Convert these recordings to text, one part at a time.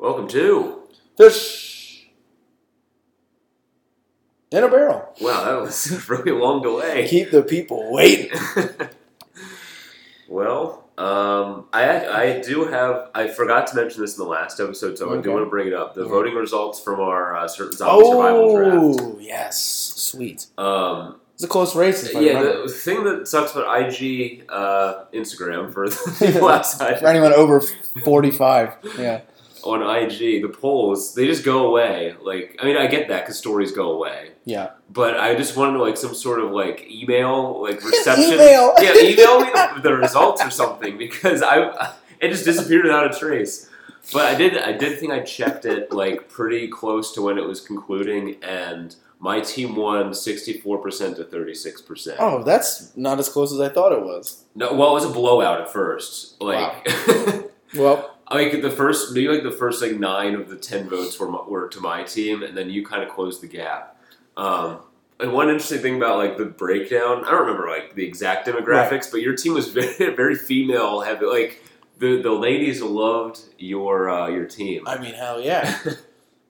Welcome to. Fish in a barrel. Wow, that was a really long delay. Keep the people waiting. well, um, I I do have. I forgot to mention this in the last episode, so I do want to bring it up. The Yeah. voting results from our uh, certain zombie survival draft. Oh, yes. Sweet. Um, It's a close race, yeah, the thing that sucks about IG uh, Instagram for the people outside For anyone over 45. Yeah. On IG, the polls they just go away. Like, I mean, I get that because stories go away. Yeah. But I just wanted like some sort of like email, like reception. Email. Yeah, email me the, the results or something because I it just disappeared without a trace. But I did I did think I checked it like pretty close to when it was concluding, and my team won sixty four percent to thirty six percent. Oh, that's not as close as I thought it was. No, well, it was a blowout at first. Like, Well, like the first, maybe like the first like nine of the ten votes were my- were to my team, and then you kind of closed the gap. Um, and one interesting thing about like the breakdown, I don't remember like the exact demographics, but your team was very very female heavy. Like the the ladies loved your uh, your team. I mean, hell yeah.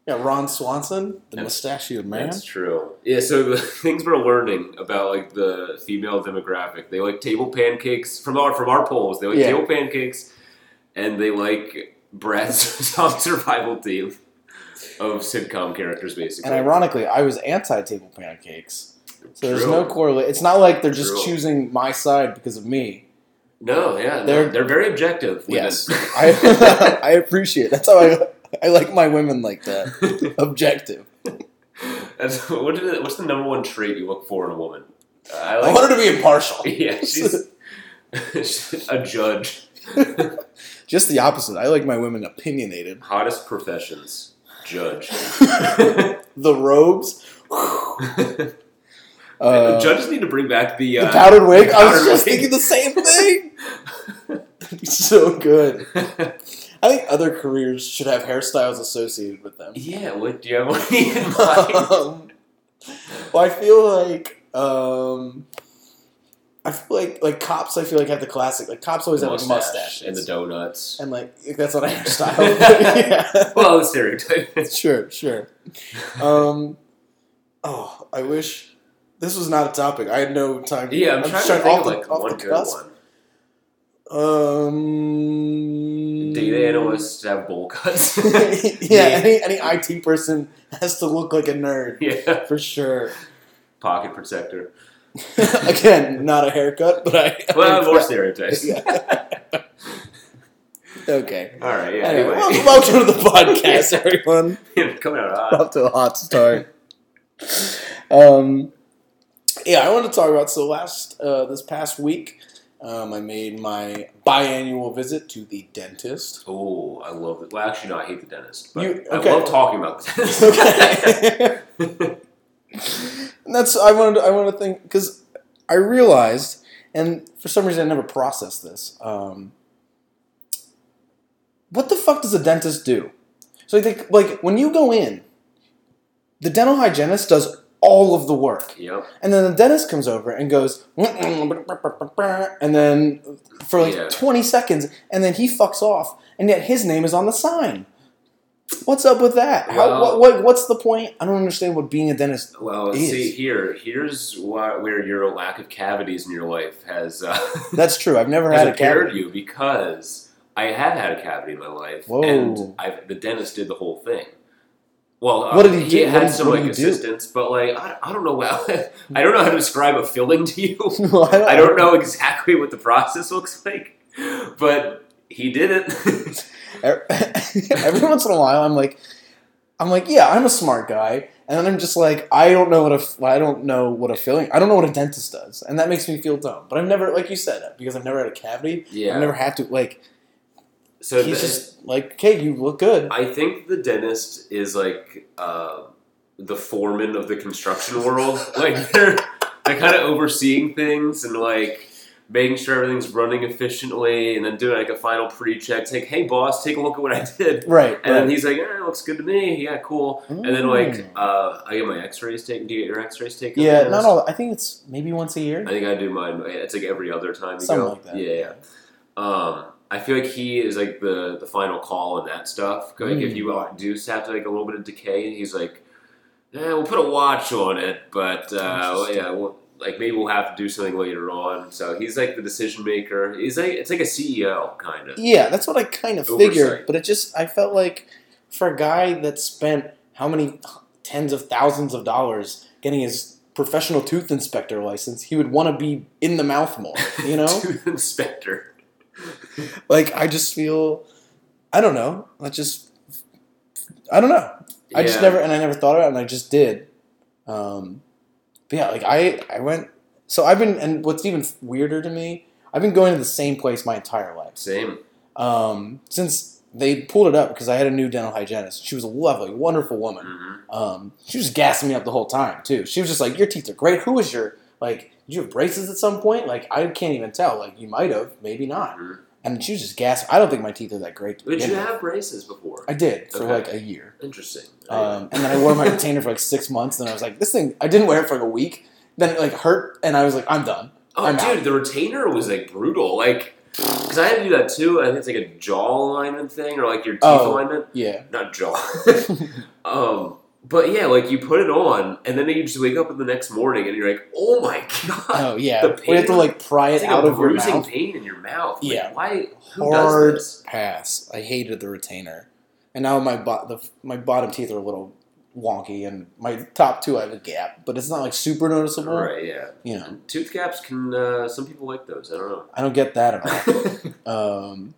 Yeah, Ron Swanson, the mustachioed man. That's true. Yeah, so the things we're learning about like the female demographic, they like table pancakes from our from our polls. They like Yeah. table pancakes, and they like Brad's survival team of sitcom characters, basically. And ironically, I was anti table pancakes. So there's no correlate. It's not like they're just True. choosing my side because of me. No, yeah, They're- they're very objective. women. Yes, I I appreciate. That's how I I like my women like that. Objective. That's, what it- what's the number one trait you look for in a woman? Uh, I I want her to be impartial. yeah, she's a judge. Just the opposite. I like my women opinionated. Hottest professions, judge. The robes. Uh, Judges need to bring back the, uh, the powdered wig. the I was just wig. thinking the same thing. so good. I think other careers should have hairstyles associated with them. yeah, what do you have one in mind? um, well, I feel like um, I feel like like cops. I feel like have the classic. Like cops always have like mustaches and the donuts. and like that's not a hairstyle. well, the stereotype. Sure, sure. Um, oh, I wish this was not a topic. I had no time. To, yeah, I'm, trying just to think off of the- like off one the good cusp. one. Um, Data analysts have bowl cuts. yeah, any any IT person has to look like a nerd yeah. for sure. Pocket protector. Again, not a haircut, but I. Well, I- more stereotypes. Yeah. okay. All right. Yeah. Anyway, Anyway, welcome to the podcast, everyone. coming out hot. Off to a hot start. Um, yeah, I want to talk about so last uh, this past week, um, I made my biannual visit to the dentist. Oh, I love it. Well, actually, no, I hate the dentist. But You- I love talking about the dentist. Okay. And that's I wanted I want to think because I realized, and for some reason I never processed this. Um, what the fuck does a dentist do? So I think like when you go in, the dental hygienist does all of the work, yep. and then the dentist comes over and goes, and then for like Yeah. twenty seconds, and then he fucks off, and yet his name is on the sign. What's up with that? How, Well- what, what, what's the point? I don't understand what being a dentist. Well, is. see here. Here's why, where your lack of cavities in your life has uh, That's true. I've never had a cavity. you because I have had a cavity in my life, Whoa. and I've, the dentist did the whole thing. Well, uh, What did he do? had did- some like do? assistance, but like I, I don't know how I don't know how to describe a filling to you. I I don't know exactly what the process looks like, but he did it. Every once in a while, I'm like, I'm like, yeah, I'm a smart guy, and then I'm just like, I don't know what a, I don't know what a filling, I don't know what a dentist does, and that makes me feel dumb. But I've never, like you said, because I've never had a cavity, yeah. I've never had to like. so he's the- just like, okay, you look good. I think the dentist is like uh, the foreman of the construction world. Like they're they're kind of overseeing things and like making sure everything's running efficiently, and then doing like a final pre-check. It's like, hey boss, take a look at what I did. Right. And then he's like, eh, looks good to me. Yeah, cool. And then like Mm. uh, I get my X-rays taken. Do you get your X-rays taken? yeah, not all. I think it's maybe once a year. I think I do mine. It's like every other time you Something go. like that. Yeah, yeah. Um, I feel like he is like the the final call on that stuff. Like if Mm. you uh, do have to like a little bit of decay, and he's like, "Yeah, we'll put a watch on it, but uh, yeah, we'll, like maybe we'll have to do something later on." So he's like the decision maker. He's like it's like a CEO kind of. Yeah, that's what I kind of Oversight. figured. But it just, I felt like for a guy that spent how many tens of thousands of dollars getting his professional tooth inspector license, he would want to be in the mouth more. You know, Tooth inspector. like I just feel, I don't know. I just, I don't know. I just never, and I never thought about it, and I just did. Um, but yeah, like I, I went. So I've been, and what's even weirder to me, I've been going to the same place my entire life. Same. um, since they pulled it up because I had a new dental hygienist. She was a lovely, wonderful woman. hmm Um, she was gassing me up the whole time too. She was just like, "Your teeth are great. Who was your like? Did you have braces at some point? Like, I can't even tell. Like, you might have, maybe not." Mhm. And she was just gassing. I don't think my teeth are that great. Did you have braces before? I did for Okay. like a year. Interesting. Um, and then I wore my retainer for like six months. And I was like, "This thing." I didn't wear it for like a week. Then it like hurt, and I was like, "I'm done." oh, I'm dude, out. the retainer was like brutal. Like, because I had to do that too. I think it's like a jaw alignment thing, or like your teeth Oh. alignment. Yeah. Not jaw. um, but yeah, like you put it on, and then you just wake up in the next morning, and you're like, "Oh my god!" Oh yeah. The pain. we have to like pry it like out of your mouth. pain in your mouth. Like, Yeah. why? Who Hard pass. I hated the retainer, and now my bo- the, my bottom teeth are a little wonky, and my top two I have a gap, but it's not like super noticeable. Right. Yeah. You know, And tooth caps can. Uh, some people like those. I don't know. I don't get that at all. um,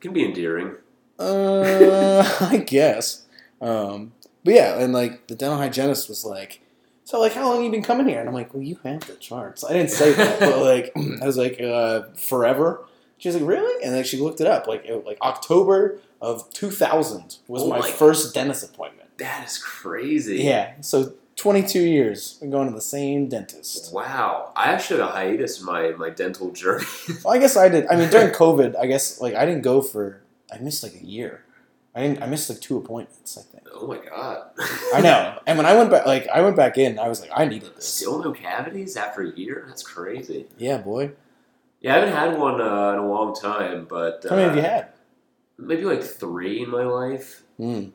can be endearing. uh, I guess. Um, but yeah, and like the dental hygienist was like, "So like, how long you been coming here?" And I'm like, "Well, you have the charts." I didn't say that, but like, I was like, uh, "Forever." She was like, "Really?" And then she looked it up. Like, it, like October of 2000 was Oh my, my- first dentist appointment. That is crazy. Yeah, so 22 years been going to the same dentist. Wow. I actually had a hiatus in my, my dental journey. Well, I guess I did. I mean, during COVID, I guess like I didn't go for. I missed like a year. I didn't. I missed like two appointments. I think. oh my god. I know. And when I went back, like I went back in, I was like, I needed this. Still no cavities after a year? That's crazy. Yeah, boy. Yeah, I haven't had one uh, in a long time, but uh, How many have you had? maybe like three in my life. Mm.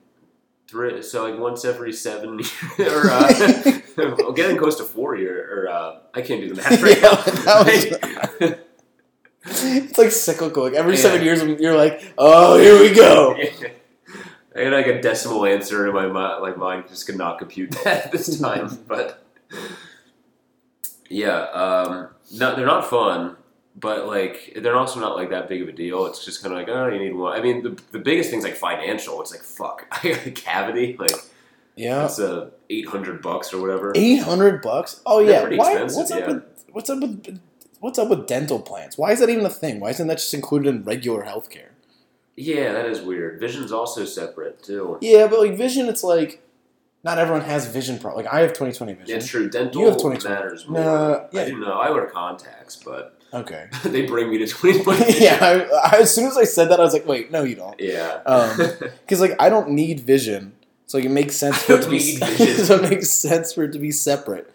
Three, so like once every seven years, or uh, getting close to four year, or uh, I can't do the math right Yeah, now. It's like cyclical. Like every Yeah. seven years, you're like, oh, here we go. I had like a decimal answer in my mind. Like mine just could not compute that this time. But yeah, um, no, they're not fun. But like they're also not like that big of a deal. It's just kind of like oh, you need one. I mean, the, the biggest thing's like financial. It's like fuck, I got a cavity. Like Yeah. it's a eight hundred bucks or whatever. Eight hundred bucks. Oh yeah. Why? what's up yeah. with what's up with what's up with dental plans? Why is that even a thing? Why isn't that just included in regular healthcare? Yeah, that is weird. Vision's also separate too. Yeah, but like vision, it's like not everyone has vision pro. Like I have twenty twenty vision. It's true. Dental You have 20/20. matters more. No, yeah. I didn't know. I wear contacts, but Okay. they bring me to twenty twenty. yeah. I, I, as soon as I said that, I was like, wait, no, you don't. Yeah. Um, Because like I don't need vision, so like, it makes sense for it to be. So it makes sense for it to be separate.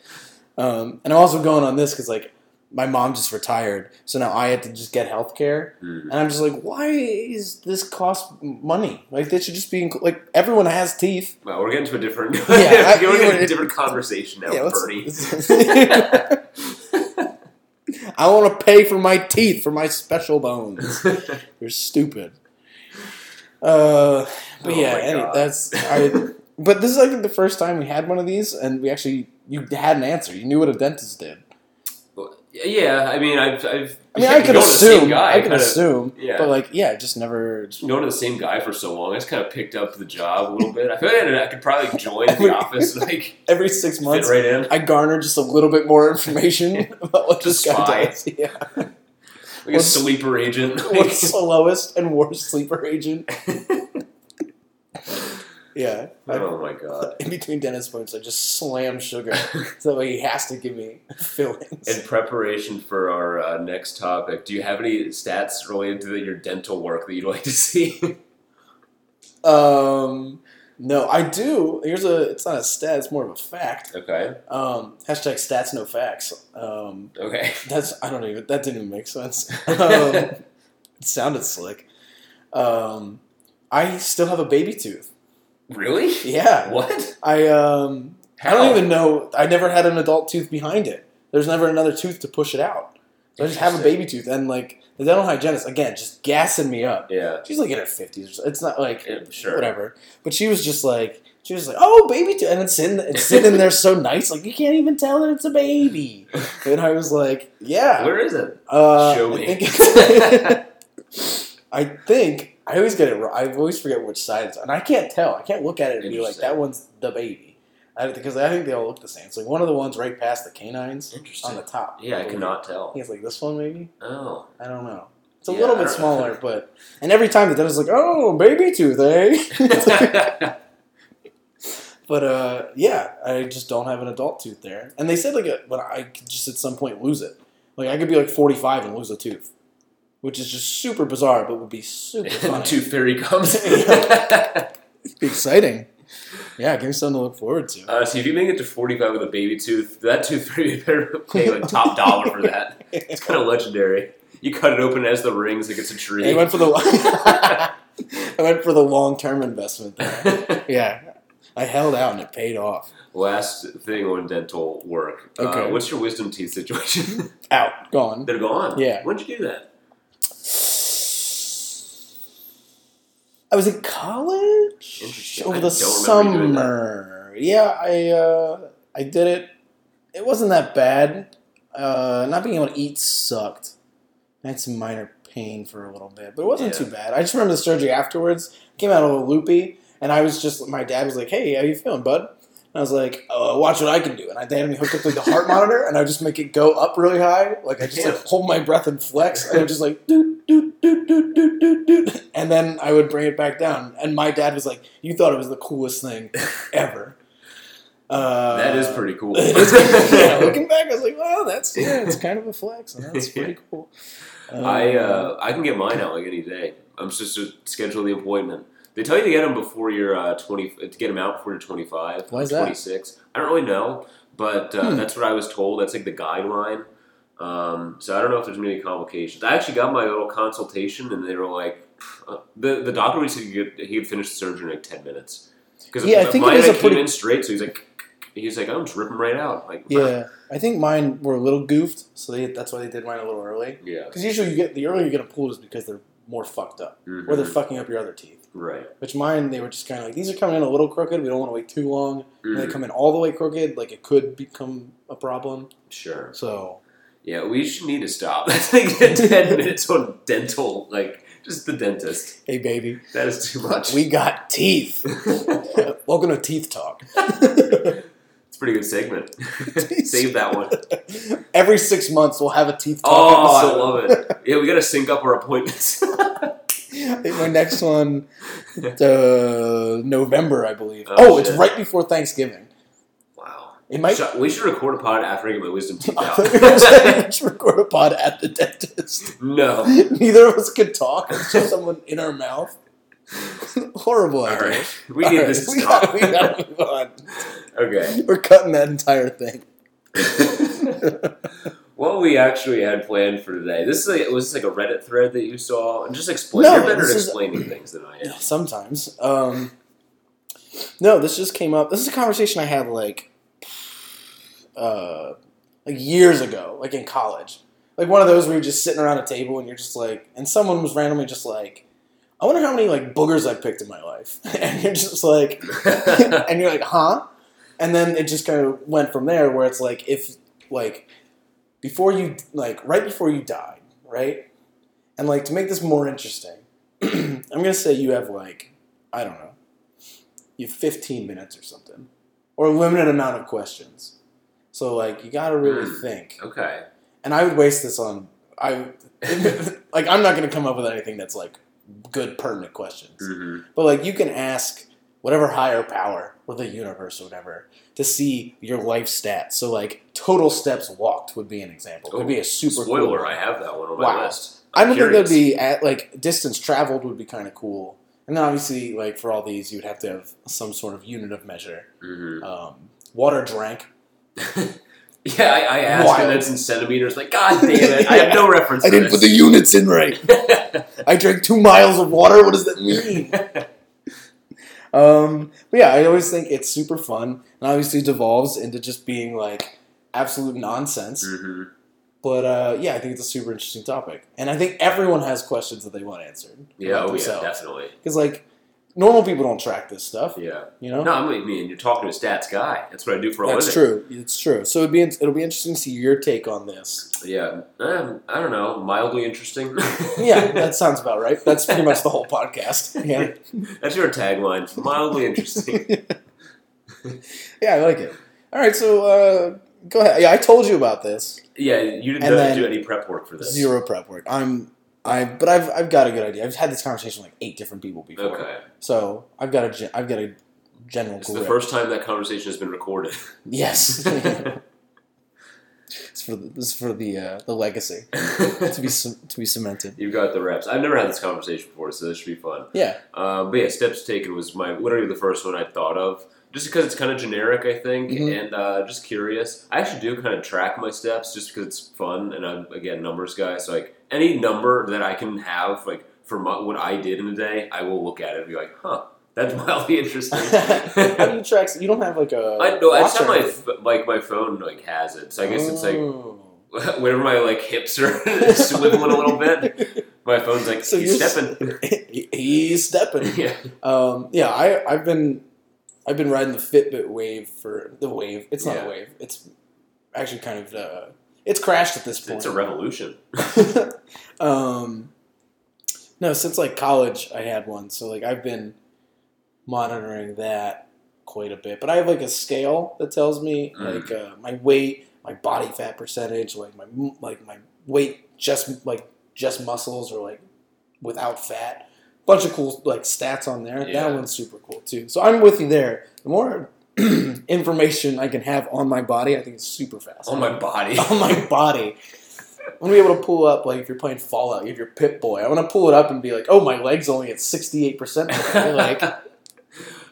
Um, and I'm also going on this because like my mom just retired, so now I had to just get health care, Hmm. and I'm just like, why is this cost money? Like they should just be inc- like everyone has teeth. Well, we're getting to a different. Yeah, I- we're getting to a different conversation now, Yeah, Bernie. I want to pay for my teeth for my special bones. You're stupid. Uh, but Oh yeah, that's I. But this is I think the first time we had one of these, and we actually you had an answer. You knew what a dentist did. Yeah, I mean, I've, I've. I mean, I could going to the same assume. guy, I could kinda- assume. yeah. But like, yeah, just never. Going to the same guy for so long, I just kind of picked up the job a little bit. I feel like I could probably join Every- the office like Every six months, right in, I garner just a little bit more information about what Just this guy does. Yeah. like a sleeper agent. What's the lowest and worst sleeper agent? Yeah. Oh my god! in between dentist appointments, I just slam sugar. so he has to give me fillings. In preparation for our uh, next topic, do you have any stats related to your dental work that you'd like to see? Um, no, I do. Here's a. It's not a stat. It's more of a fact. okay. Um, hashtag stats no facts. Um, Okay. that's I don't even. That didn't even make sense. Um, It sounded slick. Um, I still have a baby tooth. Really? Yeah. What? I um I don't even know. I never had an adult tooth behind it. There's never another tooth to push it out. So I just have a baby tooth, and like the dental hygienist again, just gassing me up. Yeah. She's like in her fifties. It's not like Yeah, sure. whatever. But she was just like she was like, "Oh, baby tooth," and it's sitting it's sitting there so nice, like you can't even tell that it's a baby. And I was like, "Yeah." Where is it? Uh, Show I me. think I think I always get it wrong. I always forget which side it's on. And I can't tell. I can't look at it and be like, that one's the baby. I, because I think they all look the same. It's like one of the ones right past the canines on the top. Yeah, I cannot tell. It's like this one, maybe? Oh. I don't know. It's a Yeah, little bit smaller, but. And every time the dentist's like, oh, baby tooth, eh? but uh, yeah, I just don't have an adult tooth there. And they said, like, uh, but I could just at some point lose it. Like, I could be like 45 and lose a tooth. Which is just super bizarre, but would be super funny. tooth fairy comes. Be exciting. Yeah, give me something to look forward to. Uh, so if you make it to 45 with a baby tooth, that tooth fairy better pay like top dollar for that. It's kind of legendary. You cut it open as the rings, like it's a tree. I went for the I went for the long term investment there. Yeah, I held out and it paid off. Last thing on dental work. Okay. Uh, what's your wisdom teeth situation? Out, gone. They're gone. Yeah. When'd you do that? I was in college over I the don't remember you doing that. summer. Yeah, I uh, I did it. It wasn't that bad. Uh, not being able to eat sucked. I had some minor pain for a little bit, but it wasn't Yeah. too bad. I just remember the surgery afterwards. Came out a little loopy, and I was just. My dad was like, "Hey, how you feeling, bud?" I was like, "Oh, watch what I can do." And I they had me hooked up to the heart monitor, and I would just make it go up really high. Like I just like hold my breath and flex, and I would just like doot doot doot doot doot doot doot, and then I would bring it back down. And my dad was like, "You thought it was the coolest thing ever." Uh, that is pretty cool. yeah, looking back, I was like, "Well, that's yeah, it's kind of a flex, and that's pretty cool." I Um, uh, I can get mine out like any day. I'm just to schedule the appointment. They tell you to get them before you're uh, 20 to get them out before you're 25. Why is or that? I don't really know, but uh, Hmm. that's what I was told. That's like the guideline. Um, so I don't know if there's any complications. I actually got my little consultation, and they were like, uh, the the doctor said he could, he could finish the surgery in like 10 minutes. Because Yeah, I think mine is a came pretty- in straight, so he's like, he's like, I'm just ripping right out. Like, yeah, I think mine were a little goofed, so they, that's why they did mine a little early. yeah, Because usually you get the earlier you get them pulled is because they're more fucked up, or they're Mhm. fucking up your other teeth. Right. Which mine, they were just kind of like these are coming in a little crooked. We don't want to wait too long. When they Mhm. come in all the way crooked, like it could become a problem. Sure. So Yeah, we should need to stop. I think ten minutes on dental, like just the dentist. hey, baby, That is too much. we got teeth. Welcome to Teeth Talk. it's a pretty good segment. Save that one. Every six months, we'll have a Teeth Talk Oh, I love it. Yeah, we got to sync up our appointments. I think my next one, uh, November, I believe. Oh, Oh, it's shit. right before Thanksgiving. wow. It might. Should- we should record a pod after I get my wisdom teeth out. thought you were saying we should record a pod at the dentist. no. Neither of us could talk. It's just someone in our mouth. Horrible All idea. right. We All need right, this to we gotta, we gotta move on. okay. We're cutting that entire thing. What we actually had planned for today. This is like, was this like a Reddit thread that you saw? And just explain. No, You're better at is- explaining things than I am. Sometimes. Um, no, this just came up. This is a conversation I had like, uh, like years ago, like in college. Like one of those where you're just sitting around a table and you're just like, and someone was randomly just like, I wonder how many like boogers I've picked in my life, and you're just like, and you're like, huh? And then it just kind of went from there, where it's like, if like before you like right before you died, right? And like to make this more interesting, I'm gonna say you have like I don't know, you have 15 minutes or something, or a limited amount of questions. So like you gotta really Mm. think. okay. And I would waste this on I like I'm not gonna come up with anything that's like good pertinent questions. hmm But like you can ask whatever higher power or the universe or whatever to see your life stats. So like total steps walked would be an example. It would be a super Spoiler, cool. I have that one on my Wow. list. I I'm don't think that'd be at like distance traveled would be kind of cool. And then obviously like for all these you would have to have some sort of unit of measure. Mhm. Um, water drank. Yeah, I, I asked Wild. and it's in centimeters. Like, God damn it, I have no reference. I didn't put the units in right. I drank two miles of water. What does that mean? Um, but yeah, I always think it's super fun, and obviously devolves into just being like absolute nonsense. hmm But uh, yeah, I think it's a super interesting topic, and I think everyone has questions that they want answered. Yeah, oh yeah, definitely. Because like normal people don't track this stuff, Yeah. you know. No, I mean, you're talking to a stats guy. That's what I do for a That's living. That's true. It's true. So it'd be it'll be interesting to see your take on this. Yeah, um, I don't know, mildly interesting. Yeah, that sounds about right. That's pretty much the whole podcast. Yeah, That's your tagline. Mildly interesting. yeah, I like it. All right, so uh, go ahead. Yeah, I told you about this. Yeah, you didn't do any prep work for this. Zero prep work. I'm I, but I've I've got a good idea. I've had this conversation with like eight different people before. Okay. So I've got a gen- I've got a general. It's the first time that conversation has been recorded. Yes. it's for the, this for the uh, the legacy to be to be cemented. You've got the reps. I've never had this conversation before, so this should be fun. Yeah. Um, but yeah, steps taken was my literally the first one I thought of, just because it's kind of generic, I think, Mhm. and uh, just curious. I actually do kind of track my steps just because it's fun, and I'm again numbers guy. So like any number that I can have, like for my, what I did in a day, I will look at it and be like, huh, that's mildly interesting. How do you track? You don't have like a. I know. I just have my f- like my phone like has it, so I guess it's like Oh. whenever my like hips are swiveling a little bit, my phone's like So he's stepping. He's stepping. yeah. Um, yeah, I I've been I've been riding the Fitbit wave for the wave. It's not Yeah. a wave. It's actually kind of uh, it's crashed at this point. It's a revolution. um, no, since like college, I had one. So like I've been monitoring that quite a bit. But I have like a scale that tells me Mm. like uh, my weight, my body fat percentage, like my like my weight, just like just muscles or like without fat. Bunch of cool like stats on there. Yeah. That one's super cool too. So I'm with you there. The more information I can have on my body, I think it's super fast. On my body. on my body. I want to be able to pull up like if you're playing Fallout, you have your Pip Boy. I want to pull it up and be like, oh, my leg's only at sixty eight percent. Like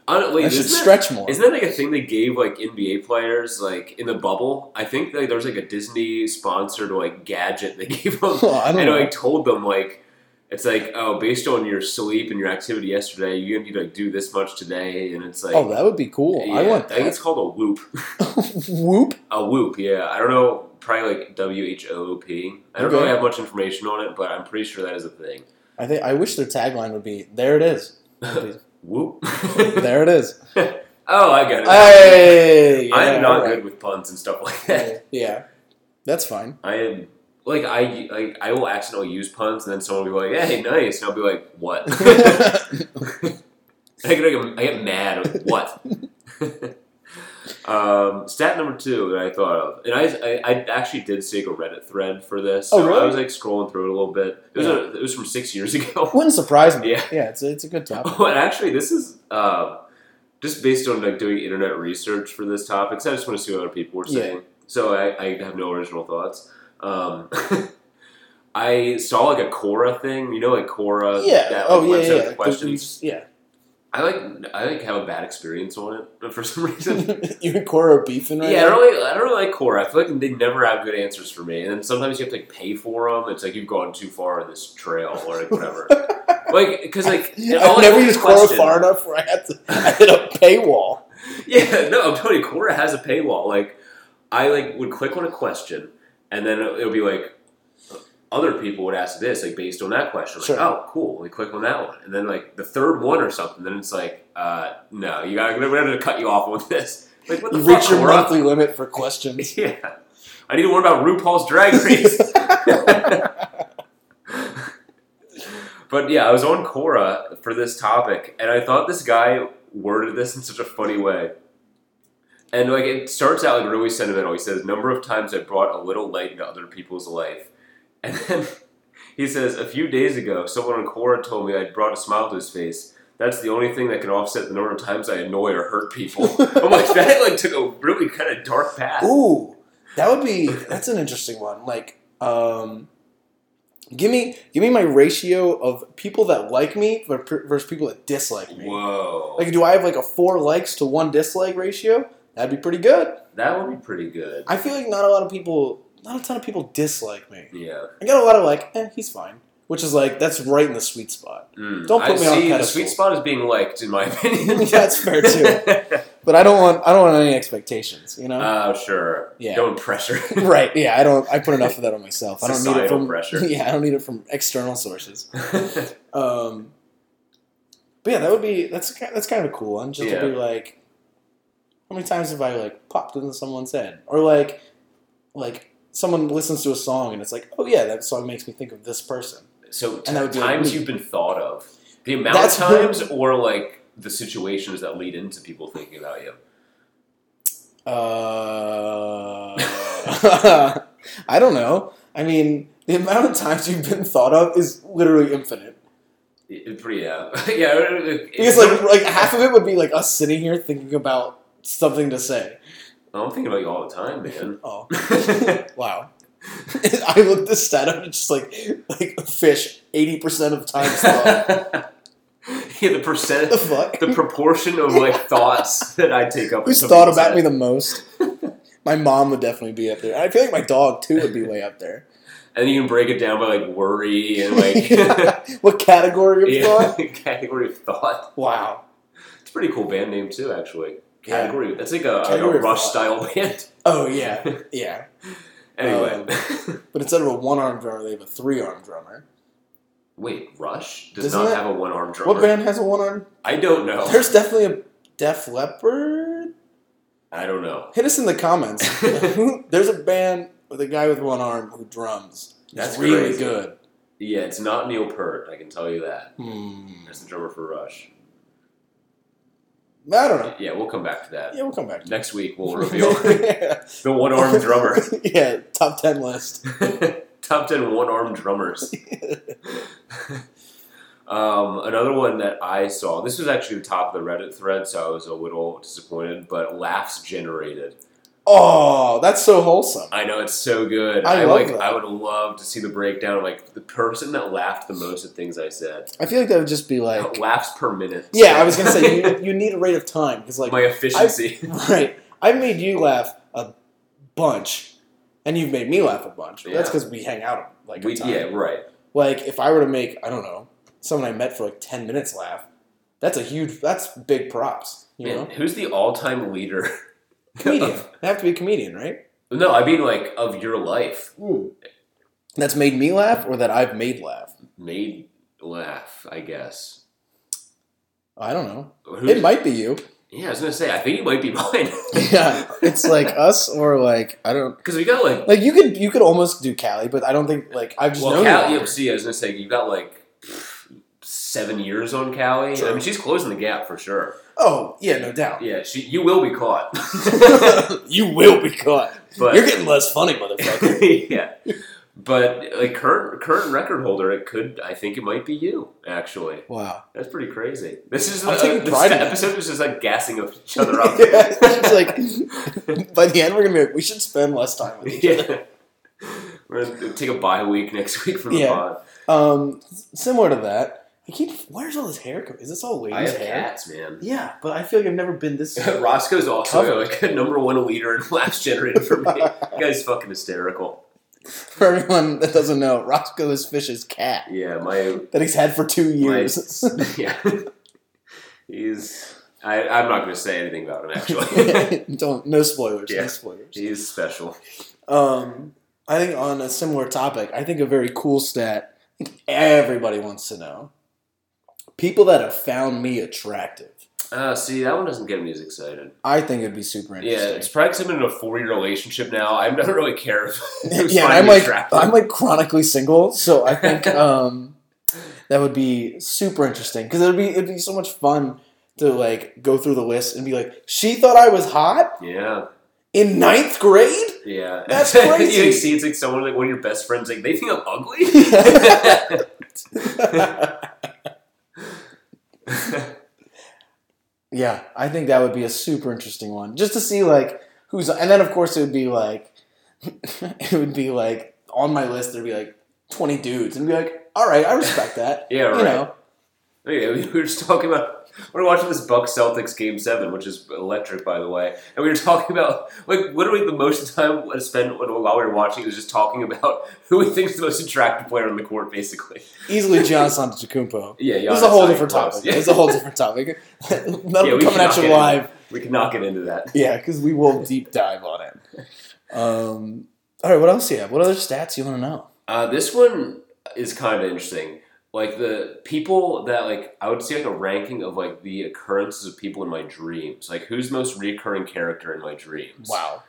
I don't, wait, I should isn't that- stretch more. Isn't that like a thing they gave like NBA players like in the bubble? I think like there was like a Disney sponsored like gadget they gave them, Well, I don't and know. I told them like it's like oh based on your sleep and your activity yesterday, you need to like do this much today, and it's like oh, that would be cool. I yeah, want I think that. it's called a whoop. Whoop. A whoop, yeah. I don't know, probably like W H O O P. I don't Okay. really have much information on it, but I'm pretty sure that is a thing. I think I wish their tagline would be "There it is." Whoop. there it is. oh, I get it. Hey, I yeah, am not alright. good with puns and stuff like that. Yeah, that's fine. I am like I like I will accidentally use puns, and then someone will be like, "Hey, nice," and I'll be like, "What?" I get like, I get mad. What? um, stat number two that I thought of, and I, I, I actually did see a Reddit thread for this. Oh, really? I was like scrolling through it a little bit. It was a, it was from six years ago. Wouldn't surprise me. Yeah. yeah, it's a, it's a good topic. Oh, and actually, this is um, just based on like doing internet research for this topic. So I just want to see what other people were Yeah. saying. So I, I have no original thoughts. Um, I saw like a Quora thing. You know, like Quora. yeah. That, oh yeah, yeah. yeah. Questions. Yeah. I like I like have a bad experience on it but for some reason. you and Quora are beefing right yeah, I don't really, I don't really like Quora. I feel like they never have good answers for me, and then sometimes you have to like pay for them. It's like you've gone too far on this trail or like whatever. like because like I've never used Quora far enough where I had to I hit a paywall. Yeah, no, I'm telling you, Quora has a paywall. Like, I like would click on a question, and then it'll be like, other people would ask this, like based on that question. Like, Sure. oh, cool. We click on that one, and then like the third one or something. Then it's like, uh, no, you gotta, we're gonna cut you off on this. Like, what the You fuck, reach your Quora? monthly limit for questions. Yeah, I need to learn about RuPaul's Drag Race. but yeah, I was on Quora for this topic, and I thought this guy worded this in such a funny way. And like it starts out like really sentimental. He says, "Number of times I brought a little light into other people's life," and then he says, "A few days ago, someone on Quora told me I'd brought a smile to his face. That's the only thing that can offset the number of times I annoy or hurt people." I'm like, that like took a really kind of dark path. Ooh, that would be that's an interesting one. Like, um, give me give me my ratio of people that like me versus people that dislike me. Whoa. Like, do I have like a four likes to one dislike ratio? That'd be pretty good. That would be pretty good. I feel like not a lot of people, not a ton of people dislike me. Yeah. I got a lot of like, eh, he's fine, which is like that's right in the sweet spot. Mm. Don't put I me on see the sweet spot is being liked, in my opinion. That's fair, too. But I don't want, I don't want any expectations, you know. Oh, sure. Yeah. Don't pressure. right? Yeah, I don't. I put enough of that on myself. I don't need it from pressure. Yeah, I don't need it from external sources. Um, but yeah, that would be that's that's kind of a cool one. Just Yeah. to be like, how many times have I like popped into someone's head, or like, like someone listens to a song and it's like, oh yeah, that song makes me think of this person. so, And that would be like times me. you've been thought of. The amount of times, or like the situations that lead into people thinking about you. Uh, I don't know. I mean, the amount of times you've been thought of is literally infinite. It- pretty, yeah. yeah. it- Because like like half of it would be like us sitting here thinking about something to say. I'm thinking about you all the time, man. Oh, wow. I looked this stat up. It's just like like a fish eighty percent of thought. yeah, the percent, the fuck? the proportion of like thoughts that I take up. Who's thought about said. me the most? My mom would definitely be up there. I feel like my dog too would be way up there. And then you can break it down by like worry and like what category of yeah, thought? category of thought. Wow. It's a pretty cool band name too, actually. Category. That's like a, like a Rush style band. Oh yeah, yeah. Anyway, But instead of a one-armed drummer, they have a three-armed drummer. wait, Rush does Doesn't not that- have a one arm drummer. What band has a one-armed? I don't know. There's definitely a Def Leppard. I don't know. Hit us in the comments. There's a band with a guy with one arm who drums. He's That's really crazy. good. Yeah, it's not Neil Peart. I can tell you that. Hmm. That's the drummer for Rush. I don't know. Yeah, we'll come back to that. Yeah, we'll come back. to Next week we'll reveal the one armed drummer. yeah, top ten list. Top 10 one armed drummers. um, another one that I saw, this was actually the top of the Reddit thread, so I was a little disappointed, but laughs generated. Oh, that's so wholesome. I know it's so good. I love like that. I would love to see the breakdown of like the person that laughed the most at things I said. I feel like that would just be like, laughs per minute. yeah, I was gonna say you, you need a rate of time because like my efficiency. right, I've made you laugh a bunch, and you've made me laugh a bunch. But That's because we hang out like we, yeah, right. Like if I were to make I don't know someone I met for like ten minutes laugh, that's a huge that's big props. You Man, know, who's the all-time leader? comedian. they have to be a comedian, right? no, I mean like of your life. That's made me laugh, or that I've made laugh. Made laugh, I guess. I don't know. Who's- It might be you. Yeah, I was gonna say. I think it might be mine. yeah, it's like us, or like I don't Because we got like. like you could you could almost do Callie, but I don't think like I've just Well, known Callie. you. See, I was gonna say you got like seven years on Callie. I mean, she's closing the gap for sure. Oh yeah, no doubt. Yeah, she. You will be caught. you will be caught. but You're getting less funny, motherfucker. yeah. But like current current record holder, it could. I think it might be you. Actually, wow. that's pretty crazy. This is I'm uh, taking this episode was just like gassing of each other up. yeah, it's like by the end we're gonna be like we should spend less time with each other. yeah. We're gonna take a bye week next week from the Yeah. pod. Um, similar to that, I keep. Where's all this hair? co- Is this all ladies' I have hair? cats, man. Yeah, but I feel like I've never been this. Roscoe's also Covered. like a number one leader in Last generated for me. Guy's fucking hysterical. For everyone that doesn't know, Roscoe is Fish's cat Yeah, my that he's had for two my years. yeah. He's I, I'm not gonna say anything about him actually. don't no spoilers. Yeah. No spoilers. He's special. Um, I think on a similar topic, I think a very cool stat. I think everybody wants to know. People that have found me attractive. Uh, see, that one doesn't get me as excited. I think it'd be super interesting. Yeah, it's probably 'cause I'm in a four year relationship now. I don't really care if yeah, I'm like attractive. I'm like chronically single, so I think um, that would be super interesting because it'd be it'd be so much fun to like go through the list and be like, she thought I was hot yeah, in ninth grade. yeah. That's you crazy. like, see, it's like someone like one of your best friends like they think I'm ugly. yeah, I think that would be a super interesting one, just to see like who's, and then of course it would be like, it would be like on my list there'd be like twenty dudes and be like, all right, I respect that. yeah, right. You know, Yeah, we were just talking about we're watching this Buck Celtics game seven, which is electric, by the way, and we were talking about like literally the most time I spent while we were watching was just talking about who we think is the most attractive player on the court, basically. Easily Giannis Antetokounmpo. Yeah, This is a whole different topic. Yeah. It's a whole different topic. That'll Yeah, be coming at you live. we cannot get into that. Yeah, because we will deep dive on it. Um, all right, what else do you have? What other stats you want to know? Uh, this one is kind of interesting. Like the people that like, I would see like a ranking of like the occurrences of people in my dreams. Like who's the most recurring character in my dreams? Wow.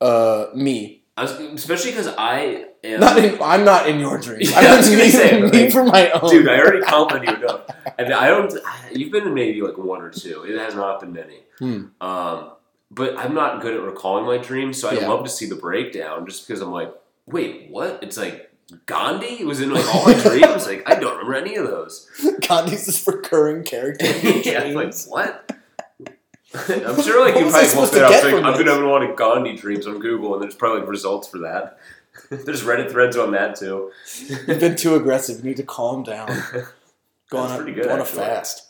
Uh, me. I was, especially because I am. Not in, I'm not in your dreams. Yeah, I'm I was gonna me, say, me like, for my own. Dude, I already complimented you enough, and I don't. You've been in maybe like one or two. It has not been many. Hmm. Um, but I'm not good at recalling my dreams, so I'd Yeah. love to see the breakdown. Just because I'm like, wait, what? It's like Gandhi was in like all my dreams. Like I don't remember any of those. Gandhi's this recurring character. yeah, like what? I'm sure like What you I probably looked it up. like, I'm gonna have a lot of Gandhi dreams on Google, and there's probably like results for that. there's Reddit threads on that too. You've been too aggressive. You need to calm down. Go on a, pretty good, go on a fast.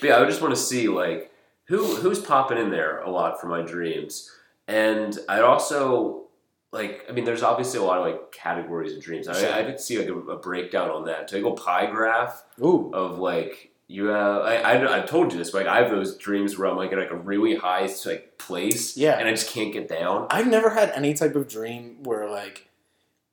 But yeah, I just want to see like who who's popping in there a lot for my dreams, and I'd also like. I mean, there's obviously a lot of like categories of dreams. Sure. I, I could see like a, a breakdown on that. Typical pie graph Ooh. of like you have. I, I I've told you this, but like I have those dreams where I'm like in like a really high like place, Yeah. and I just can't get down. I've never had any type of dream where like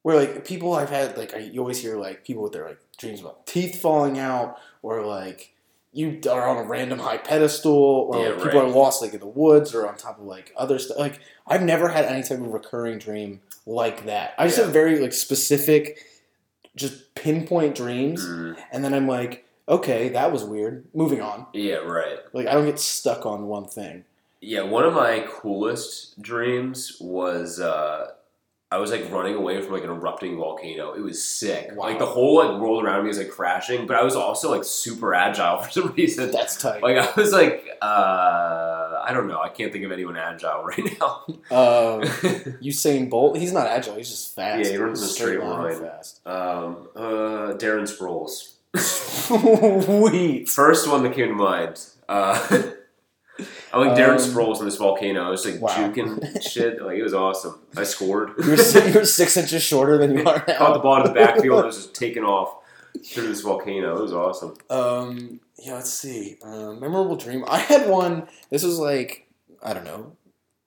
where like people I've had like I, you always hear like people with their like dreams about teeth falling out or like you are on a random high pedestal or Yeah, like, people right. are lost like in the woods or on top of like other stuff like I've never had any type of recurring dream like that I just Yeah. have very like specific just pinpoint dreams Mm, and then I'm like okay that was weird moving on yeah, right. like I don't get stuck on one thing Yeah, one of my coolest dreams was uh, I was like running away from like an erupting volcano. It was sick. Wow. Like the whole like world around me was like crashing, but I was also like super agile for some reason. that's tight Like I was like uh, I don't know. I can't think of anyone agile right now. uh, Usain Bolt, he's not agile. He's just fast. Yeah, he runs a straight line. fast. um, uh, Darren Sproles. Sweet. First one that came to mind. Uh, I like Darren Um, Sproles in this volcano. I was like wow. juking shit. Like it was awesome. I scored. You're, you're six inches shorter than you are now. Caught the ball in the backfield. and I was just taking off through this volcano. It was awesome. Um, yeah, let's see. Um, memorable dream. I had one. This was like I don't know,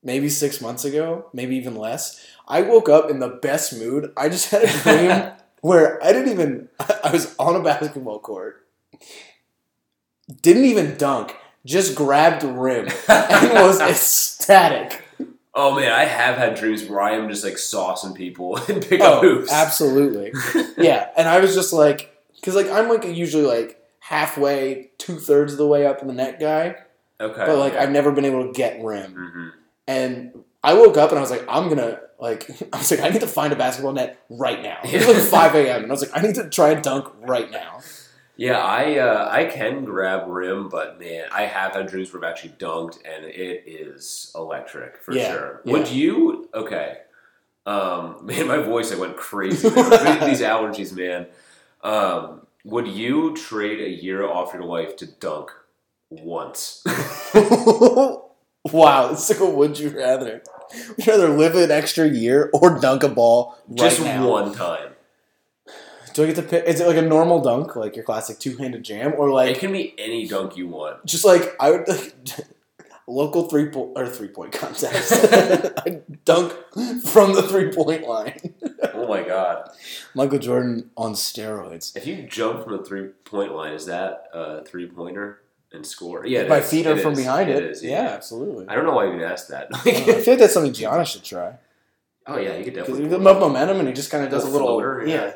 maybe six months ago, maybe even less. I woke up in the best mood. I just had a dream where I didn't even. I was on a basketball court, didn't even dunk, just grabbed rim and was ecstatic. Oh man, I have had dreams where I am just like saucing people and pick up Oh, hoops. absolutely. yeah, and I was just like, because like I'm like usually like halfway, two thirds of the way up in the net guy, Okay. but like I've never been able to get rim. hmm And I woke up and I was like, I'm gonna like, I was like, I need to find a basketball net right now. It was like 5 a.m. and I was like, I need to try and dunk right now. Yeah, I uh, I can grab rim, but man, I have had dreams where I've actually dunked, and it is electric for Yeah, sure. yeah. Would you? Okay. Um, man, my voice I went crazy. These allergies, man. Um, would you trade a year off your life to dunk once? wow, it's like a would you rather? Would you rather live an extra year or dunk a ball right Just now? one time. Do I get to pick? Is it like a normal dunk, like your classic two-handed jam, or like it can be any dunk you want. just like I would like local three point or three point contest. I dunk from the three point line. Oh my god! Michael Jordan on steroids. If you jump from the three point line, is that a three pointer and score? Yeah, it My is. feet are It from is. behind it. is, yeah, absolutely. I don't know why you even asked that. I don't know. I feel like that's something Giannis should try. oh yeah, you could definitely. he up momentum and he just kind of does a Little little, floater, yeah. yeah.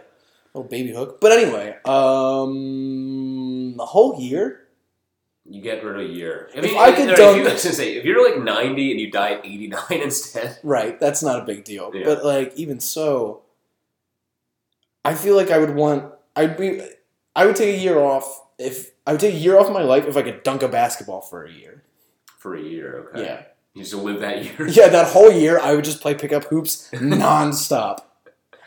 Little baby hook. But anyway, um, the whole year. You get rid of a year. If I could dunk- if you, I say, if you're like 90 and you die at 89 instead, Right, that's not a big deal. Yeah. But like even so, I feel like I would want I'd be I would take a year off if I would take a year off my life if I could dunk a basketball for a year. for a year, okay. Yeah. You just live that year. Yeah, that whole year I would just play pickup hoops nonstop.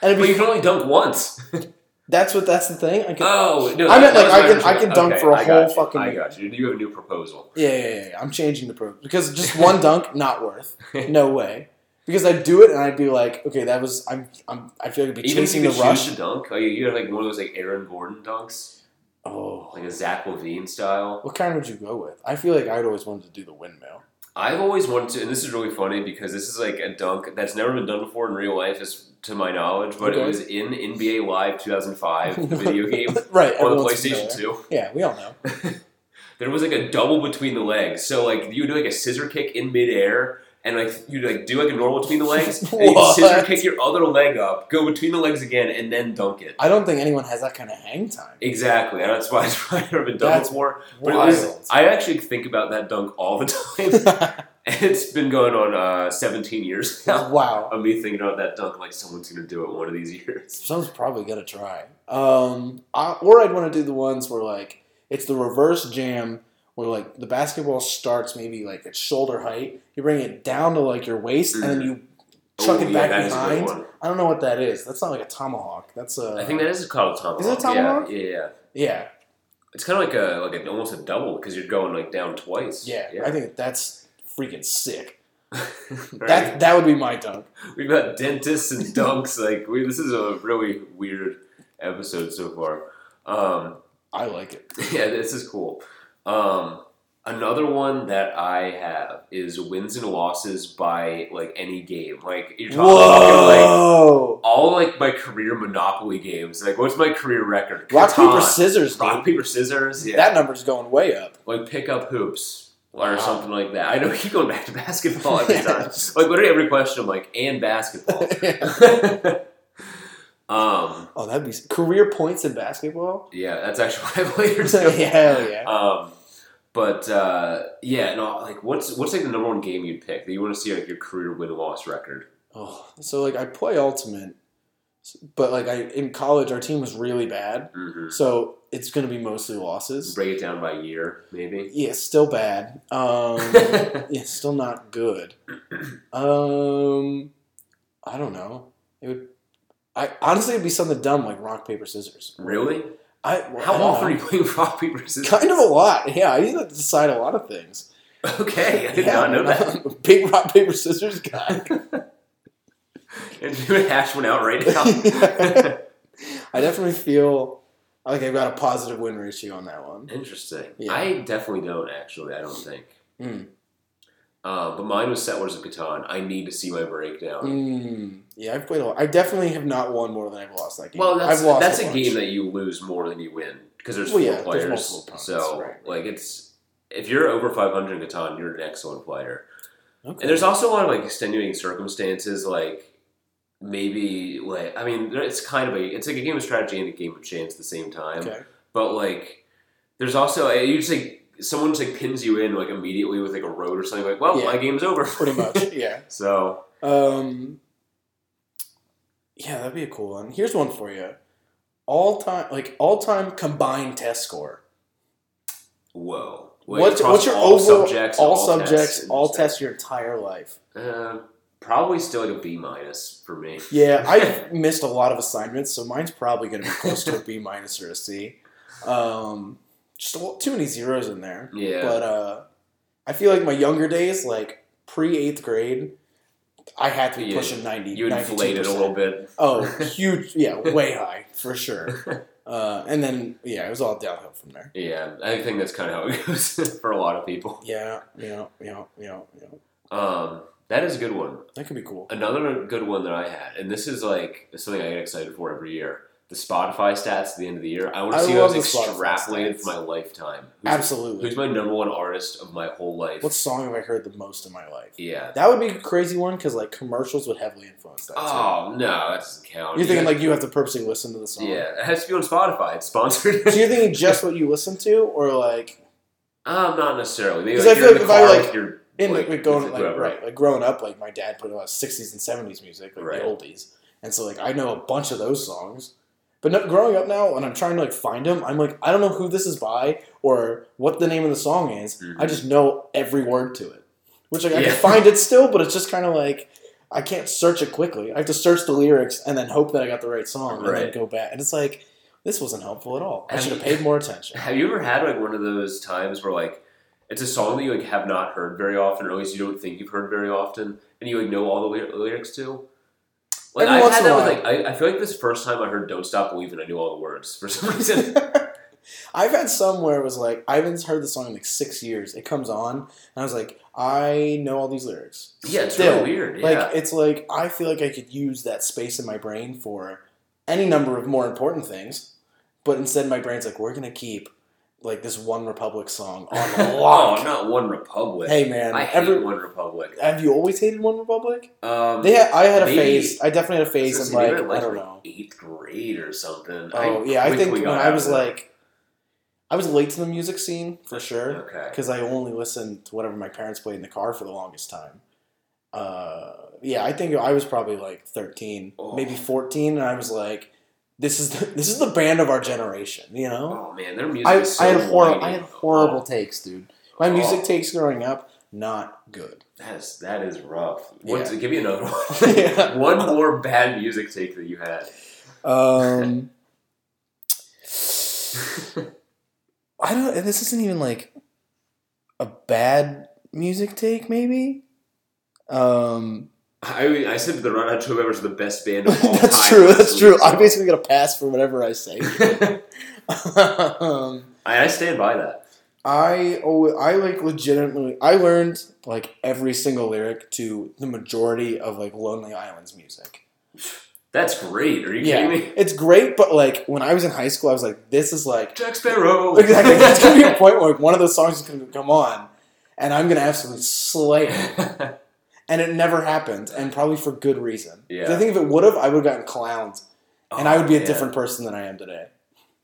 And But you can only dunk once. That's what. That's the thing. I can, Oh no! I meant, like, I can- I can dunk okay, for a whole you, fucking- I got you. You have a new proposal. yeah, yeah, yeah, yeah. I'm changing the pro because just one dunk, not worth. No way. Because I'd do it and I'd be like, okay, that was I'm I'm I feel like I'd be Even chasing the rush. to dunk, like you have like one of those like Aaron Gordon dunks, Oh, like a Zach LaVine style. what kind would you go with? I feel like I'd always wanted to do the windmill. I've always wanted to, and this is really funny because this is like a dunk that's never been done before in real life, as to my knowledge. But Okay. it was in NBA Live 2005, the video game right on the PlayStation familiar. 2. Yeah, we all know. There was like a double between the legs, so like you do like a scissor kick in midair, and like you like do like a normal between the legs, and you scissor kick your other leg up, go between the legs again, and then dunk it. I don't think anyone has that kind of hang time. Exactly, and that's why it's probably never been done That's before. But it Wild. was, I actually think about that dunk all the time. it's been going on uh, 17 years now. wow. Of me thinking about that dunk, like someone's gonna do it one of these years. Someone's probably gonna try. Um, I, or I'd want to do the ones where like it's the reverse jam, where like the basketball starts maybe like at shoulder height. You bring it down to like your waist, and then you chuck Oh, it yeah, back that is a good behind. I don't know what that is. That's not like a tomahawk. That's a. I think that is called a tomahawk. Is it a tomahawk? Yeah, yeah, yeah. Yeah, It's kind of like a like a, almost a double because you're going like down twice. yeah, I think that's freaking sick. Right? That that would be my dunk. We've got dentists and dunks. like we, this is a really weird episode so far. Um, I like it. yeah, this is cool. Um, another one that I have is wins and losses by like any game. Like you're talking like all like my career Monopoly games. Like what's my career record? Rock Catan. paper scissors. Rock dude. paper scissors. Yeah, That number's going way up. like pick up hoops Wow. or something like that. I know keep going back to basketball every time. Like literally every question, I'm like and basketball. um, Oh, that'd be career points in basketball. yeah, that's actually what I played Hell too. yeah! Um, but uh, yeah, no, like what's what's like the number one game you'd pick that you want to see like your career win loss record? Oh, so like I play ultimate, but like I in college our team was really bad, Mm-hmm. so it's gonna be mostly losses. Break it down by year, maybe. Yeah, still bad. Um, yeah, still not good. Um, I don't know. It would. I honestly it'd be something dumb like rock paper scissors. really? I How I often know. are you playing rock paper scissors? Kind of a lot. Yeah, I used to decide a lot of things. Okay, I did Yeah, not know that. Big rock paper scissors guy. And you hash one out right now. I definitely feel like I've got a positive win ratio on that one. Interesting. Yeah. I definitely don't actually. I don't think. Mm. Uh, but mine was Settlers of Catan. I need to see my breakdown. Mm. Yeah, I've played a lot. I definitely have not won more than I've lost that game. Well, that's that's a, bunch. game that you lose more than you win because there's Well, four yeah, there's players. multiple opponents, so right. like it's if you're over 500 in Catan, you're an excellent player. Okay. And there's also a lot of like extenuating circumstances, like maybe like I mean, it's kind of a it's like a game of strategy and a game of chance at the same time. okay. But like, there's also you just like someone just like pins you in like immediately with like a road or something. Like, well, Yeah. my game's over. Pretty much. Yeah. so Um. Yeah, that'd be a cool one. Here's one for you. All time, like all time combined test score. whoa. What's, what's your all overall subjects? all, tests? subjects, all Interesting. tests your entire life? Uh, probably still like a B minus for me. Yeah, I've missed a lot of assignments, so mine's probably going to be close to a B minus or a C. Um, just a, lot- too many zeros in there. Yeah. But uh, I feel like my younger days, like pre eighth grade, I had to be Yeah, pushing ninety. you inflated a little bit. Oh, huge! Yeah, way high for sure. Uh, and then yeah, it was all downhill from there. Yeah, I think that's kind of how it goes for a lot of people. Yeah, yeah, yeah, yeah, yeah. Um, that is a good one. That could be cool. Another good one that I had, and this is like something I get excited for every year. The Spotify stats at the end of the year. I want to I see those extrapolated for my lifetime. Who's, Absolutely. Who's my number one artist of my whole life? What song have I heard the most in my life? yeah. That would be a crazy one because like commercials would heavily influence that. Too. Oh no, that doesn't count. You're thinking like you have to purposely listen to the song. yeah, it has to be on Spotify. It's sponsored. So you're thinking just what you listen to, or like um, not necessarily. Maybe 'Cause like I you're feel like if I, car like, with your in like, like, going like whoever. right, like growing up, like my dad put a lot of '60s and '70s music, like Right. the oldies, and so like I know a bunch of those songs. But no, growing up now, when I'm trying to like find them, I'm like I don't know who this is by or what the name of the song is. Mhm. I just know every word to it, which like I Yeah. can find it still, but it's just kind of like I can't search it quickly. I have to search the lyrics and then hope that I got the right song and then go back. And it's like this wasn't helpful at all. I should have paid more attention. Have you ever had like one of those times where like it's a song that you like have not heard very often, or at least you don't think you've heard very often, and you like know all the lyrics to? Like Every I've once had in a that with while. like I, I feel like this first time I heard "Don't Stop Believing," I knew all the words for some reason. I've had some where it was like I haven't heard the song in like six years. It comes on, and I was like, I know all these lyrics. yeah, it's Still, really weird. Yeah. Like it's like I feel like I could use that space in my brain for any number of more important things, but instead my brain's like, we're gonna keep like this One Republic song on oh, lock. not One Republic. Hey man, I hate every, One Republic. have you always hated One Republic? Um, They, I had a phase. I definitely had a phase in like maybe I don't know. eighth grade or something. Oh yeah, I think when I was like, I was late to the music scene for sure okay, because I only listened to whatever my parents played in the car for the longest time. Uh, yeah, I think I was probably like thirteen, Oh. maybe fourteen, and I was like, "This is the, this is the band of our generation," you know. oh man, their music. I, is so I had horrible, I had horrible Oh, takes, dude. My Oh. music takes growing up, not good. that is that is rough. What's, Yeah. Give me another one. Yeah. one more bad music take that you had. Um, I don't. This isn't even like a bad music take, maybe. Um, I I said the Red Hot Chili Peppers are the best band of all time. that's true. That's true. I'm basically gonna pass for whatever I say. um, I, I stand by that. I oh, I like legitimately. I learned like every single lyric to the majority of like Lonely Island's music. That's great. Are you Yeah, kidding me? it's great, but like when I was in high school, I was like, this is like Jack Sparrow. exactly. There's gonna be a point where like, one of those songs is gonna come on, and I'm gonna absolutely slay it. And it never happened, and probably for good reason. Yeah. I think if it would have, I would have gotten clowned, and I would be a Oh, different person than I am today.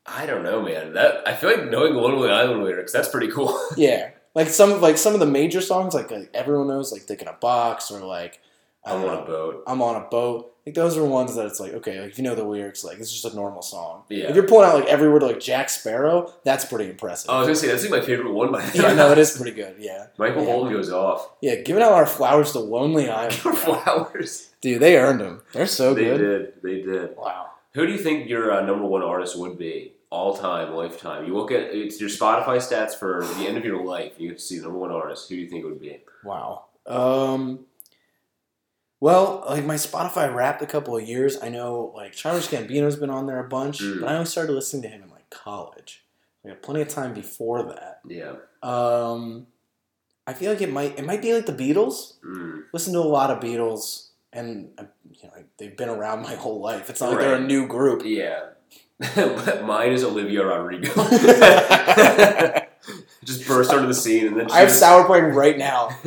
I don't know, man. That I feel like knowing Lonely Island lyrics. That's pretty cool. Yeah, like some like some of the major songs, like, like everyone knows, like "Dick in a Box" or like I I'm on know, a um, boat. I'm on a boat. Like those are ones that it's like okay, like if you know the lyrics, like it's just a normal song. Yeah. If you're pulling out like every word like Jack Sparrow, that's pretty impressive. Oh, I was gonna say that's like my favorite one by yeah, no, it is pretty good. Yeah, Michael Yeah. Bolton goes off. yeah. Giving out our flowers to Lonely Island, flowers. dude. They earned them. They're so they good. They did. They did. Wow. Who do you think your uh, number one artist would be all time, lifetime? You look at it's your Spotify stats for the end of your life. You get to see the number one artist. Who do you think it would be? Wow. Um. Well, like my Spotify wrapped a couple of years. I know like Childish Gambino's been on there a bunch, Mm. but I only started listening to him in like college. I had plenty of time before that. Yeah. Um, I feel like it might it might be like the Beatles. Mm. Listen to a lot of Beatles, and uh, you know like, they've been around my whole life. It's not like they're a new group. Yeah. Mine is Olivia Rodrigo. Just burst onto the scene and then I have she's- Sour playing right now.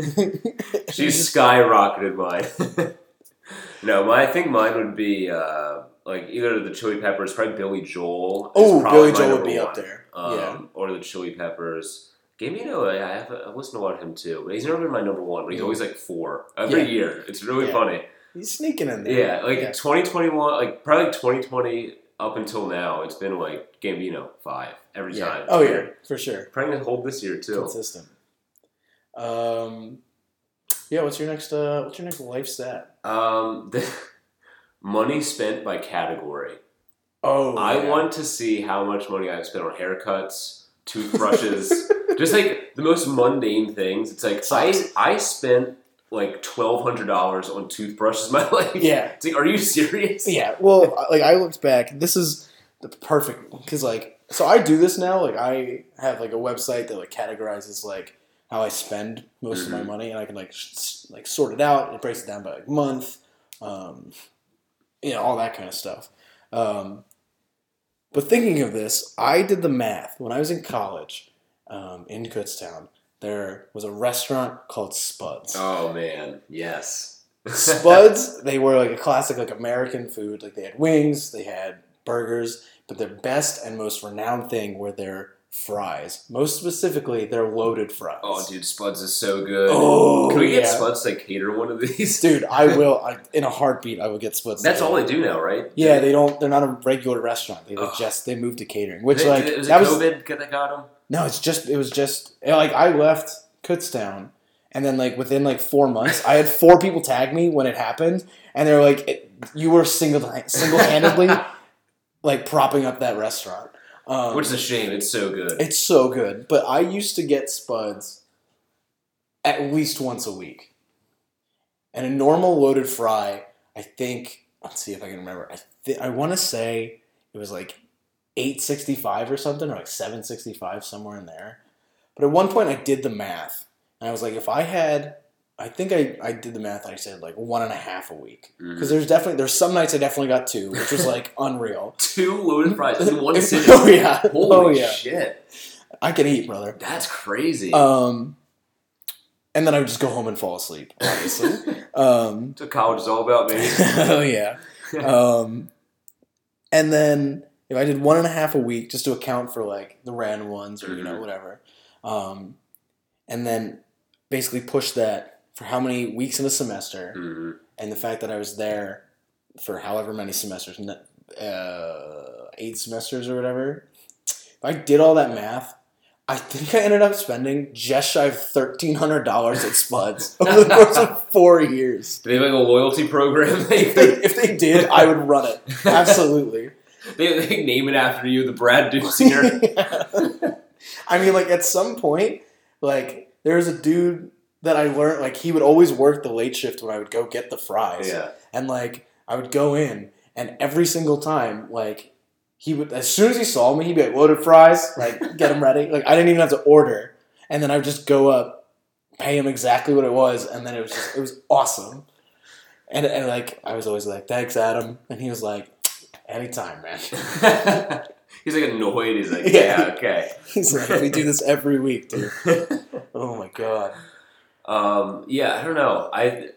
She's skyrocketed mine. no, my I think mine would be uh, like either the Chili Peppers, probably Billy Joel. oh, Billy Joel would number be up there. Um, yeah. Or the Chili Peppers. Gambino, I have I've listened to a lot of him too, but he's never been my number one. But he's always like four every Yeah. year. It's really Yeah. funny. He's sneaking in there. Yeah, like Yeah. 2021, like probably 2020 up until now, it's been like Gambino five every Yeah. time. Oh yeah, for sure. Probably gonna hold this year too. Consistent. Um, yeah. What's your next? Uh, what's your next life set? Um, the money spent by category. Oh, I yeah. want to see how much money I've spent on haircuts, toothbrushes, just like the most mundane things. It's like I I spent like twelve hundred dollars on toothbrushes my life. Yeah. It's like, are you serious? Yeah. Well, like I looked back. This is the perfect because like so I do this now. Like I have like a website that like categorizes like how I spend most of my Mhm. money, and I can like s- like sort it out. It breaks it down by like month, um, you know, all that kind of stuff. Um, but thinking of this, I did the math when I was in college um, in Kutztown. There was a restaurant called Spuds. Oh man, yes. Spuds, they were like a classic like American food. Like they had wings, they had burgers, but their best and most renowned thing were their fries. Most specifically, their loaded fries. Oh, dude, Spuds is so good. Oh, Can we get yeah. Spuds to like, cater one of these? Dude, I will. I, in a heartbeat, I will get Spuds. That's all they do now, right? Yeah, they don't. They're not a regular restaurant. They just they moved to catering, which Did- like that it was COVID that got them? No. It's just it was just like I left Kutztown, and then like within like four months, I had four people tag me when it happened, and they're like, it, "You were single single handedly like propping up that restaurant. Um, Which is a shame. It's so good. it's so good. But I used to get spuds at least once a week. And a normal loaded fry, I think. Let's see if I can remember. I th- I want to say it was like eight sixty five or something, or like seven sixty five somewhere in there. But at one point, I did the math, and I was like, if I had, I think I, I did the math. I said like one and a half a week Mhm. because there's definitely there's some nights I definitely got two, which was like unreal. Two loaded fries in one sitting. oh yeah, Holy oh yeah, shit. I can eat, brother. That's crazy. Um, and then I would just go home and fall asleep. Obviously. um, That's what college is all about, man. oh yeah. Um, and then if I did one and a half a week just to account for like the random ones or you know Mhm. whatever, um, and then basically push that for how many weeks in a semester, Mhm. and the fact that I was there for however many semesters, uh, eight semesters or whatever. If I did all that math, I think I ended up spending just shy of thirteen hundred dollars at Spuds over the course of four years. Do they have like a loyalty program? If they, if they did, I would run it absolutely. they, they name it after you, the Brad Dusinger. I mean, like at some point, like there was a dude that I learned like he would always work the late shift when I would go get the fries. yeah. and like I would go in, and every single time, like he would, as soon as he saw me, he'd be like, "Loaded fries, like get them ready." Like I didn't even have to order, and then I would just go up, pay him exactly what it was, and then it was just it was awesome. And, and like I was always like, "Thanks, Adam," and he was like, "Anytime, man." He's like annoyed. He's like, Yeah. okay. He's like, "We do this every week, dude." Oh my god. um, yeah, I don't know. I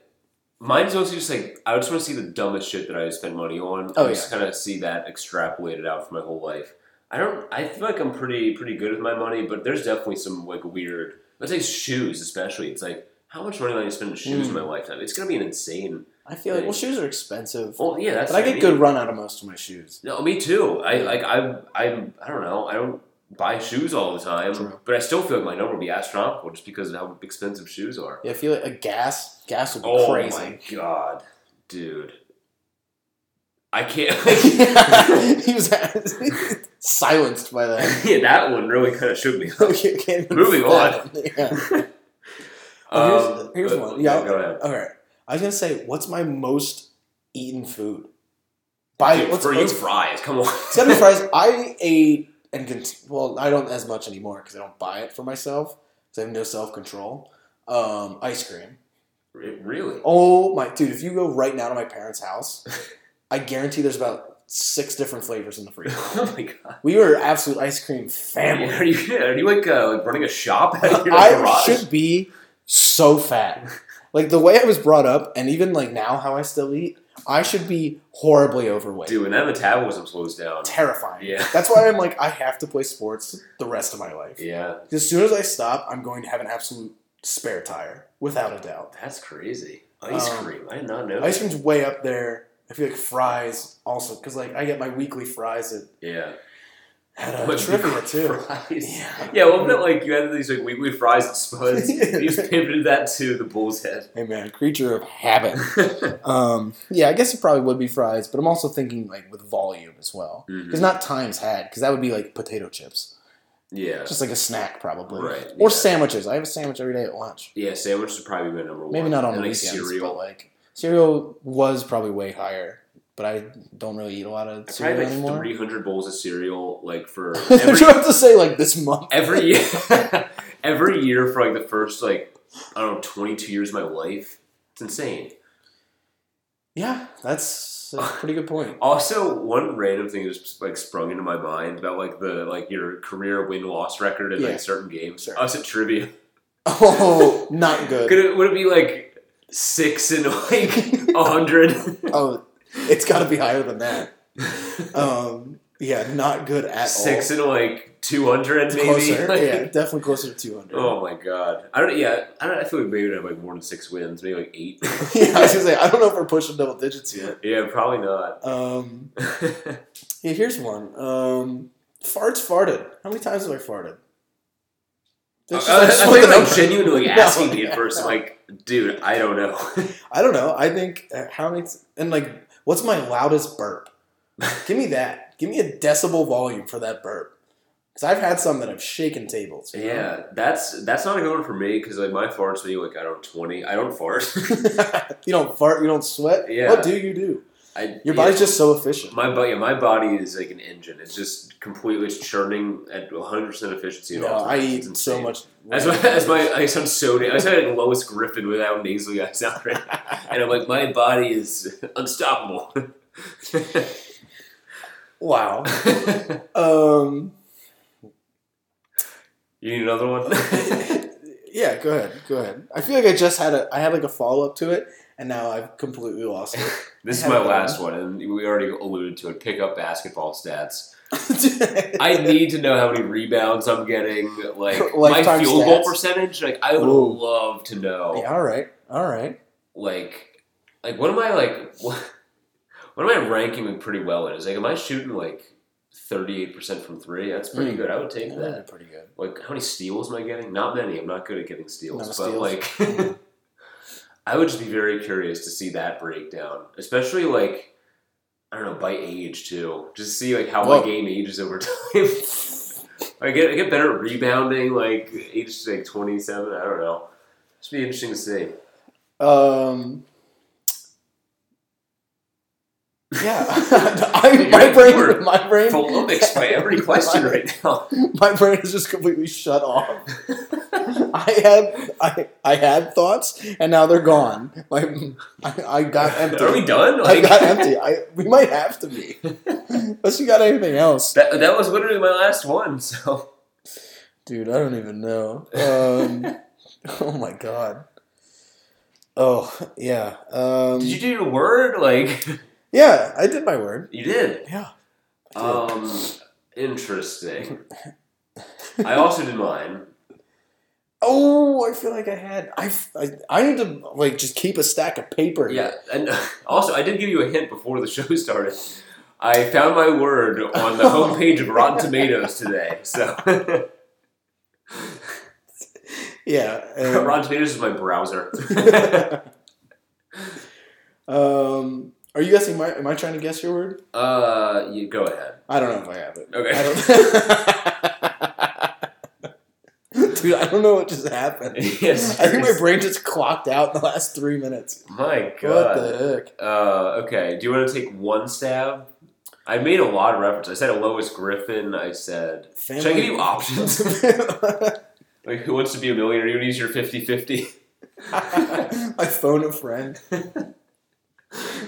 mine's also just like I just want to see the dumbest shit that I spend money on. Oh, and just kind of see that extrapolated out for my whole life. I don't. I feel like I'm pretty pretty good with my money, but there's definitely some like weird. Let's say shoes, especially. It's like how much money am I going to spend on shoes in Mm. my lifetime? It's gonna be an insane. I feel like well, shoes are expensive, Well, yeah, that's. but I get mean. good run out of most of my shoes. No, me too. I like I'm I'm I don't know. I don't buy shoes all the time, True. but I still feel like my number will be astronomical just because of how expensive shoes are. Yeah, I feel like a gas gas would be Oh crazy. Oh my god, dude! I can't. he was silenced by that. yeah, that one really kind of shook me. up. Okay, can't even Moving fathom. Yeah. Oh, Um, here's, here's uh, one. Yeah, go ahead. All right. I was gonna say, what's my most eaten food? By Dude, let's, for you, fries. Come on. it's gotta be fries. I ate and cont- well, I don't as much anymore because I don't buy it for myself because I have no self control. Um, ice cream. Really? Oh my dude! If you go right now to my parents' house, I guarantee there's about six different flavors in the freezer. oh my god. We were absolute ice cream family. Are you, are you like, uh, like running a shop out of your I garage? should be so fat. Like the way I was brought up, and even like now how I still eat, I should be horribly overweight. Dude, when that metabolism slows down. Terrifying. Yeah. That's why I'm like I have to play sports the rest of my life. Yeah, As soon as I stop, I'm going to have an absolute spare tire, without a doubt. that's crazy. Ice Um, cream. I did not know. Ice cream's way up there. I feel like fries also because like I get my weekly fries at, Yeah. Uh, But trivia too. Fries. Yeah. Yeah, wasn't it like you had these like weekly fries and spuds? Just pivoted that to the bull's head. Hey man, creature of habit. Um, yeah, I guess it probably would be fries, but I'm also thinking like with volume as well. Because Mhm. not times had, because that would be like potato chips, Yeah. just like a snack probably, Right, Or yeah. sandwiches. I have a sandwich every day at lunch. Yeah, sandwich would probably be my number one. Maybe not on and the like weekends, cereal. but like cereal was probably way higher. But I don't really eat a lot of cereal like anymore. three hundred bowls of cereal like for Did you every have to say like this month? every year every year for like the first like I don't know twenty two years of my life. It's insane. Yeah, that's a pretty good point. Also, one random thing just like sprung into my mind about like the like your career win loss record in Yeah. like certain games. Sure. Was at trivia. Oh, not good. Could it, would it be like six and like a hundred? Oh, it's got to be higher than that. Um, yeah, not good at six all. and like two hundred maybe. closer. Like- yeah, definitely closer to 200. Oh my god! I don't. Yeah, I don't. I feel like maybe we'd have like more than six wins, maybe like eight. yeah, I was gonna say I don't know if we're pushing double digits yet. yeah, probably not. Um, yeah, here's one. Um, farts farted. How many times have I farted? I, I, just I what think the like genuinely No, asking me yeah, at first, no. like, dude, I don't know. I don't know. I think uh, how many and like what's my loudest burp? Give me that. Give me a decibel volume for that burp. Because I've had some that have shaken tables. you know? Yeah, that's that's not a good one for me because like my farts be like I don't twenty. I don't fart. you don't fart, you don't sweat. Yeah. What do you do? I, Your yeah, body's just so efficient. my body. Yeah, my body is like an engine. It's just completely it's churning at one hundred percent efficiency. No, all I eat so much. As my, as my I sound so I sound like Lois Griffin without nasally I sound right and I'm like my body is unstoppable. wow. Um. you need another one? yeah, go ahead. Go ahead. I feel like I just had a. I had like a follow up to it, and now I've completely lost it. This is my last one, and we already alluded to it. Pick up basketball stats. I need to know how many rebounds I'm getting, like my field goal stats? percentage. Like I would Ooh. love to know, Yeah, all right. All right. like, like what am I like? What, what am I ranking pretty well in? Is like, am I shooting like thirty eight percent from three? That's pretty Mm. good. I would take Yeah, that. pretty good. Like, how many steals am I getting? Not many. I'm not good at getting steals, but steals? like, Mm. I would just be very curious to see that breakdown, especially like. I don't know by age too. Just see like how Whoa. my game ages over time. I get I get better at rebounding, like age like twenty seven. I don't know. Just be interesting to see. Um. Yeah, I, my brain, my brain, Flummoxed by every question right now. My brain is just completely shut off. I had, I, I had thoughts, and now they're gone. My, I, I got empty. Are we done? I got empty. I, we might have to be, unless you got anything else, that, that was literally my last one. So dude. I don't even know. Um, oh my god. Oh yeah. Um, did you do your word? Like yeah, I did my word. you did. Yeah. Um, interesting. I also did mine. Oh, I feel like I had. I, I, I need to like just keep a stack of paper. Yeah, and also I did give you a hint before the show started. I found my word on the homepage of Rotten Tomatoes today. So Yeah. and- Rotten Tomatoes is my browser. um, are you guessing my? Am I trying to guess your word? uh, you go ahead. I don't know if I have it. Okay. I don't. Dude, I don't know what just happened. yes. I think my brain just clocked out in the last three minutes. My God. What the heck? Uh, okay. Do you want to take one stab? I made a lot of references. I said a Lois Griffin. I said, Family. Should I give you options? like, who wants to be a millionaire? You use your 50 50? I phone a friend.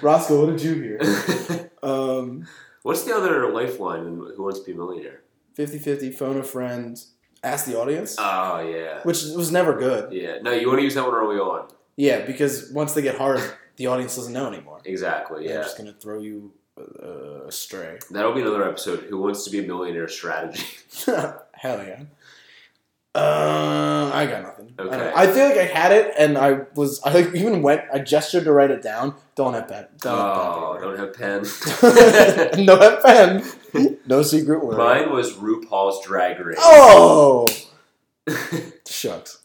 Roscoe, what did you hear? Um, What's the other lifeline in Who Wants to Be a Millionaire? 50-50, phone a friend, ask the audience, Oh, yeah. which was never good. Yeah. No, you want to use that one early on. Yeah, because once they get hard, the audience doesn't know anymore. Exactly, They're yeah. just gonna throw you uh, astray. That'll be another episode. Who Wants to Be a Millionaire strategy? Hell yeah. Uh, I got nothing. Okay. know. I feel like I had it, and I was. I like even went. I gestured to write it down. Don't have pen. Don't Oh, have don't have pen. pen. no have pen. No secret word. Mine was RuPaul's Drag Race. Oh shucks.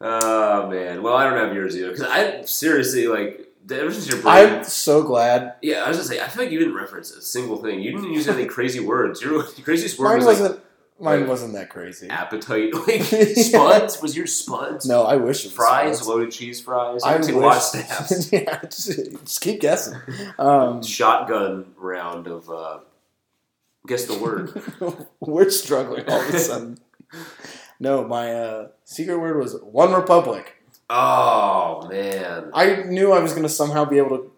oh man. Well, I don't have yours either because I seriously like ever since your brain. I'm so glad. yeah, I was gonna say I feel like you didn't reference a single thing. You didn't use any crazy words. Your, your craziest word Mine was like wasn't. Mine like- wasn't that crazy. appetite. Like spuds. Was your spuds? No, I wish it was Fries, spuds. loaded cheese fries. I I take a wish. stabs. yeah, just, just keep guessing. Um, Shotgun round of uh, guess the word. we're struggling all of a sudden. No, my uh, secret word was One Republic. Oh man. I knew I was going to somehow be able to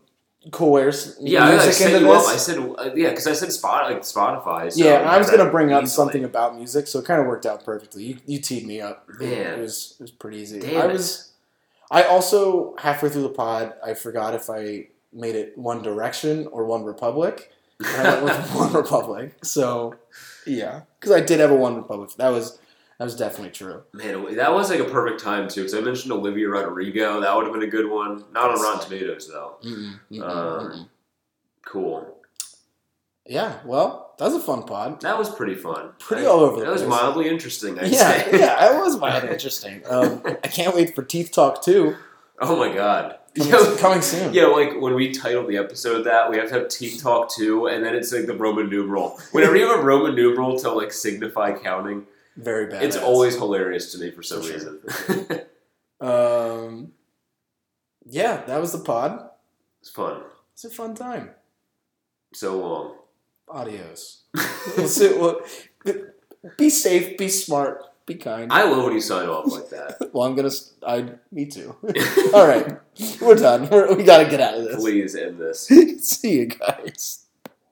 coerce Yeah, I like, set into you this. up. I said uh, yeah, because I said spot like Spotify. So yeah, I was to bring up easily. something about music, so it kind of worked out perfectly. You, you teed me up. It- Man. it was it was pretty easy. Damn I it. was. I also halfway through the pod, I forgot if I made it One Direction or One Republic. And I went with One Republic. So, yeah, because I did have a One Republic. That was that was definitely true. Man, that was like a perfect time too, because I mentioned Olivia Rodrigo. That would have been a good one. Not on Rotten Tomatoes though. Mm-mm, mm-mm, Um, mm-mm. Cool. Yeah, well, that was a fun pod. That was pretty fun. Pretty I- all over the That was place. mildly interesting. I'd yeah, say. yeah, it was mildly interesting. Um, I can't wait for Teeth Talk too. Oh my god. Coming, Yeah. coming soon. Yeah, like when we titled the episode that, we have to have Teeth Talk 2, and then it's like the Roman numeral. Whenever you have a Roman numeral to like signify counting, Very bad. it's always hilarious to me for some For sure, reason. Um, yeah, that was the pod. it's fun. It's a fun time. So long. Adios. we'll see, well, be safe. Be smart. Be kind. I love when you sign off like that. well, I'm gonna. I. Me too. All right, we're done. We're, we got to get out of this. Please end this. see you guys.